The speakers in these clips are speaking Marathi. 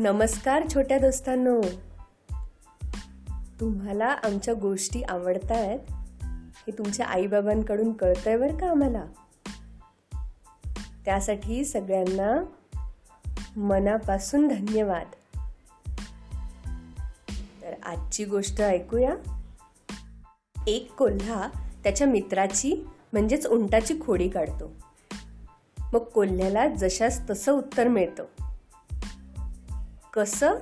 नमस्कार छोट्या दोस्तांनो. तुम्हाला आमच्या गोष्टी आवडतायत हे तुमच्या आईबाबांकडून कळतंय बरं का आम्हाला? त्यासाठी सगळ्यांना मनापासून धन्यवाद. तर आजची गोष्ट ऐकूया. एक कोल्हा त्याच्या मित्राची म्हणजेच उंटाची खोडी काढतो. मग कोल्ह्याला जशास तसं उत्तर मिळतं. कसं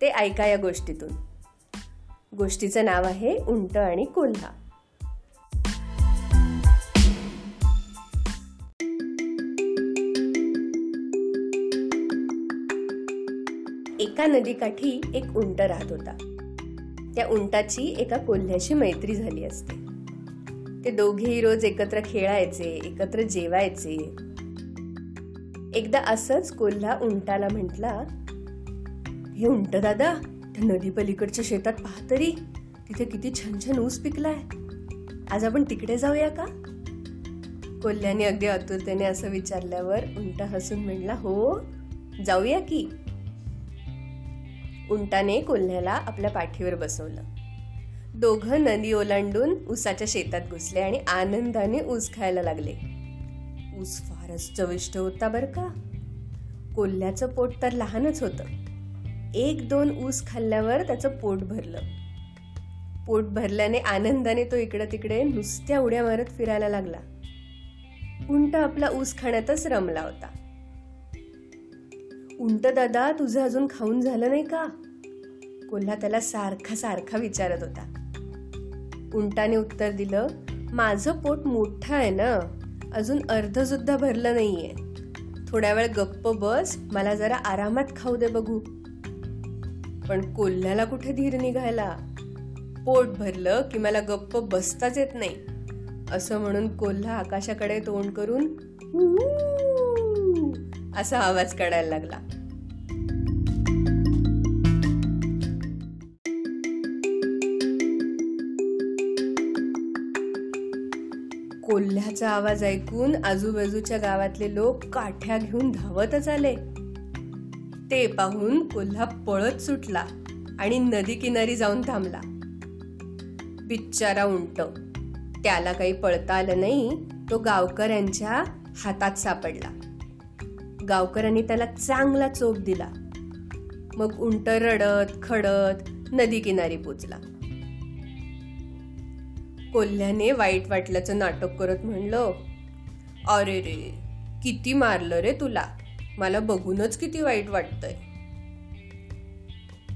ते ऐका या गोष्टीतून. गोष्टीचं नाव आहे उंट आणि कोल्हा. एका नदीकाठी एक उंट राहत होता. त्या उंटाची एका कोल्ह्याशी मैत्री झाली असते. ते दोघेही रोज एकत्र खेळायचे एकत्र जेवायचे. एकदा असंच कोल्हा उंटाला म्हटला हे उंट दादा त्या नदी पलीकडच्या शेतात पाहा तरी तिथे किती छान छान ऊस पिकलाय. आज आपण तिकडे जाऊया का? कोल्ह्याने अगदी आतुरतेने असं विचारल्यावर उंट हसून म्हणला हो जाऊया की. उंटाने कोल्ह्याला आपल्या पाठीवर बसवलं. दोघं नदी ओलांडून ऊसाच्या शेतात घुसले आणि आनंदाने ऊस खायला लागले. ऊस फारच चविष्ट होता बर का. कोल्ह्याचं पोट तर लहानच होतं. एक दोन ऊस खाल्ल्यावर त्याचं पोट भरलं. पोट भरल्याने आनंदाने तो इकडे तिकडे नुसत्या उड्या मारत फिरायला लागला. उंट आपला ऊस खाण्यातच रमला होता. उंट दादा तुझं अजून खाऊन झालं नाही का? कोल्हा त्याला सारखा सारखा विचारत होता. उंटाने उत्तर दिलं माझं पोट मोठं आहे ना. अजून अर्ध सुद्धा भरलं नाहीये. थोड्या वेळ गप्प बस मला जरा आरामात खाऊ दे बघू. पण कोल्ह्याला कुठे धीर निघायला? पोट भरलं की मला गप्प बसताच येत नाही. असं म्हणून कोल्हा आकाशाकडे तोंड करून असा आवाज काढायला लागला. कोल्ह्याचा आवाज ऐकून आजूबाजूच्या गावातले लोक काठ्या घेऊन धावतच आले. ते पाहून कोल्हा पळत सुटला आणि नदी किनारी जाऊन थांबला. बिच्चारा उंट. त्याला काही पळता आलं नाही तो गावकऱ्यांच्या हातात सापडला. गावकऱ्यांनी त्याला चांगला चोप दिला. मग उंट रडत खडत नदी किनारी पोचला. कोल्ह्याने वाईट वाटल्याचं नाटक करत म्हणलं अरे रे किती मारलं रे तुला? मला बघूनच किती वाईट वाटतंय.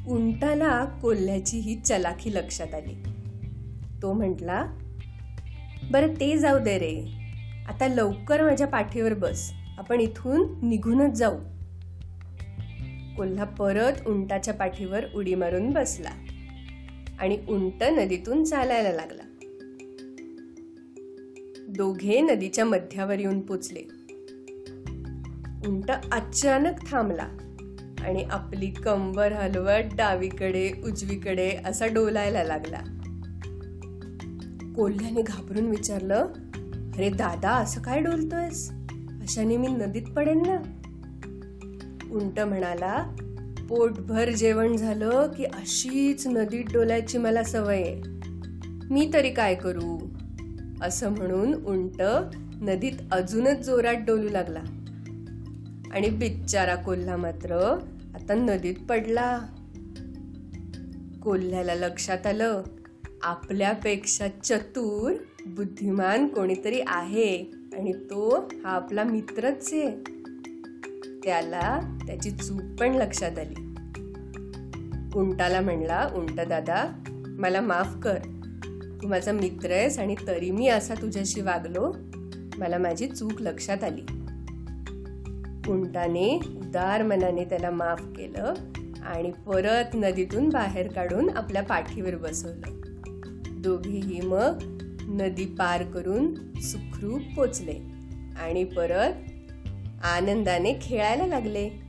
उंटाला कोल्ह्याची ही चलाखी लक्षात आली. तो म्हटला बरं ते जाऊ दे रे. आता लवकर माझ्या पाठीवर बस. आपण इथून निघूनच जाऊ. कोल्हा परत उंटाच्या पाठीवर उडी मारून बसला आणि उंट नदीतून चालायला लागला. दोघे नदीच्या मध्यावर येऊन पोचले. उंट अचानक थांबला आणि आपली कंबर हलवत डावीकडे उजवीकडे असा डोलायला लागला. कोल्ह्याने घाबरून विचारलं अरे दादा असं काय डोलतोयस? अशाने मी नदीत पडेन ना. उंट म्हणाला पोटभर जेवण झालं की अशीच नदीत डोलायची मला सवय आहे. मी तरी काय करू? असं म्हणून उंट नदीत अजूनच जोरात डोलू लागला. आणि बिच्चारा कोल्हा मात्र आता नदीत पडला. कोल्ह्याला लक्षात आलं आपल्यापेक्षा चतुर बुद्धिमान कोणीतरी आहे आणि तो हा आपला मित्रच आहे. त्याला त्याची चूक पण लक्षात आली. उंटाला म्हणला उंट दादा मला माफ कर. तू माझा मित्र आहेस आणि तरी मी असा तुझ्याशी वागलो. मला माझी चूक लक्षात आली. उंटाने उदार मनाने त्याला माफ केलं आणि परत नदीतून बाहेर काढून आपल्या पाठीवर बसवलं. दोघेही मग नदी पार करून सुखरूप पोचले आणि परत आनंदाने खेळायला लागले.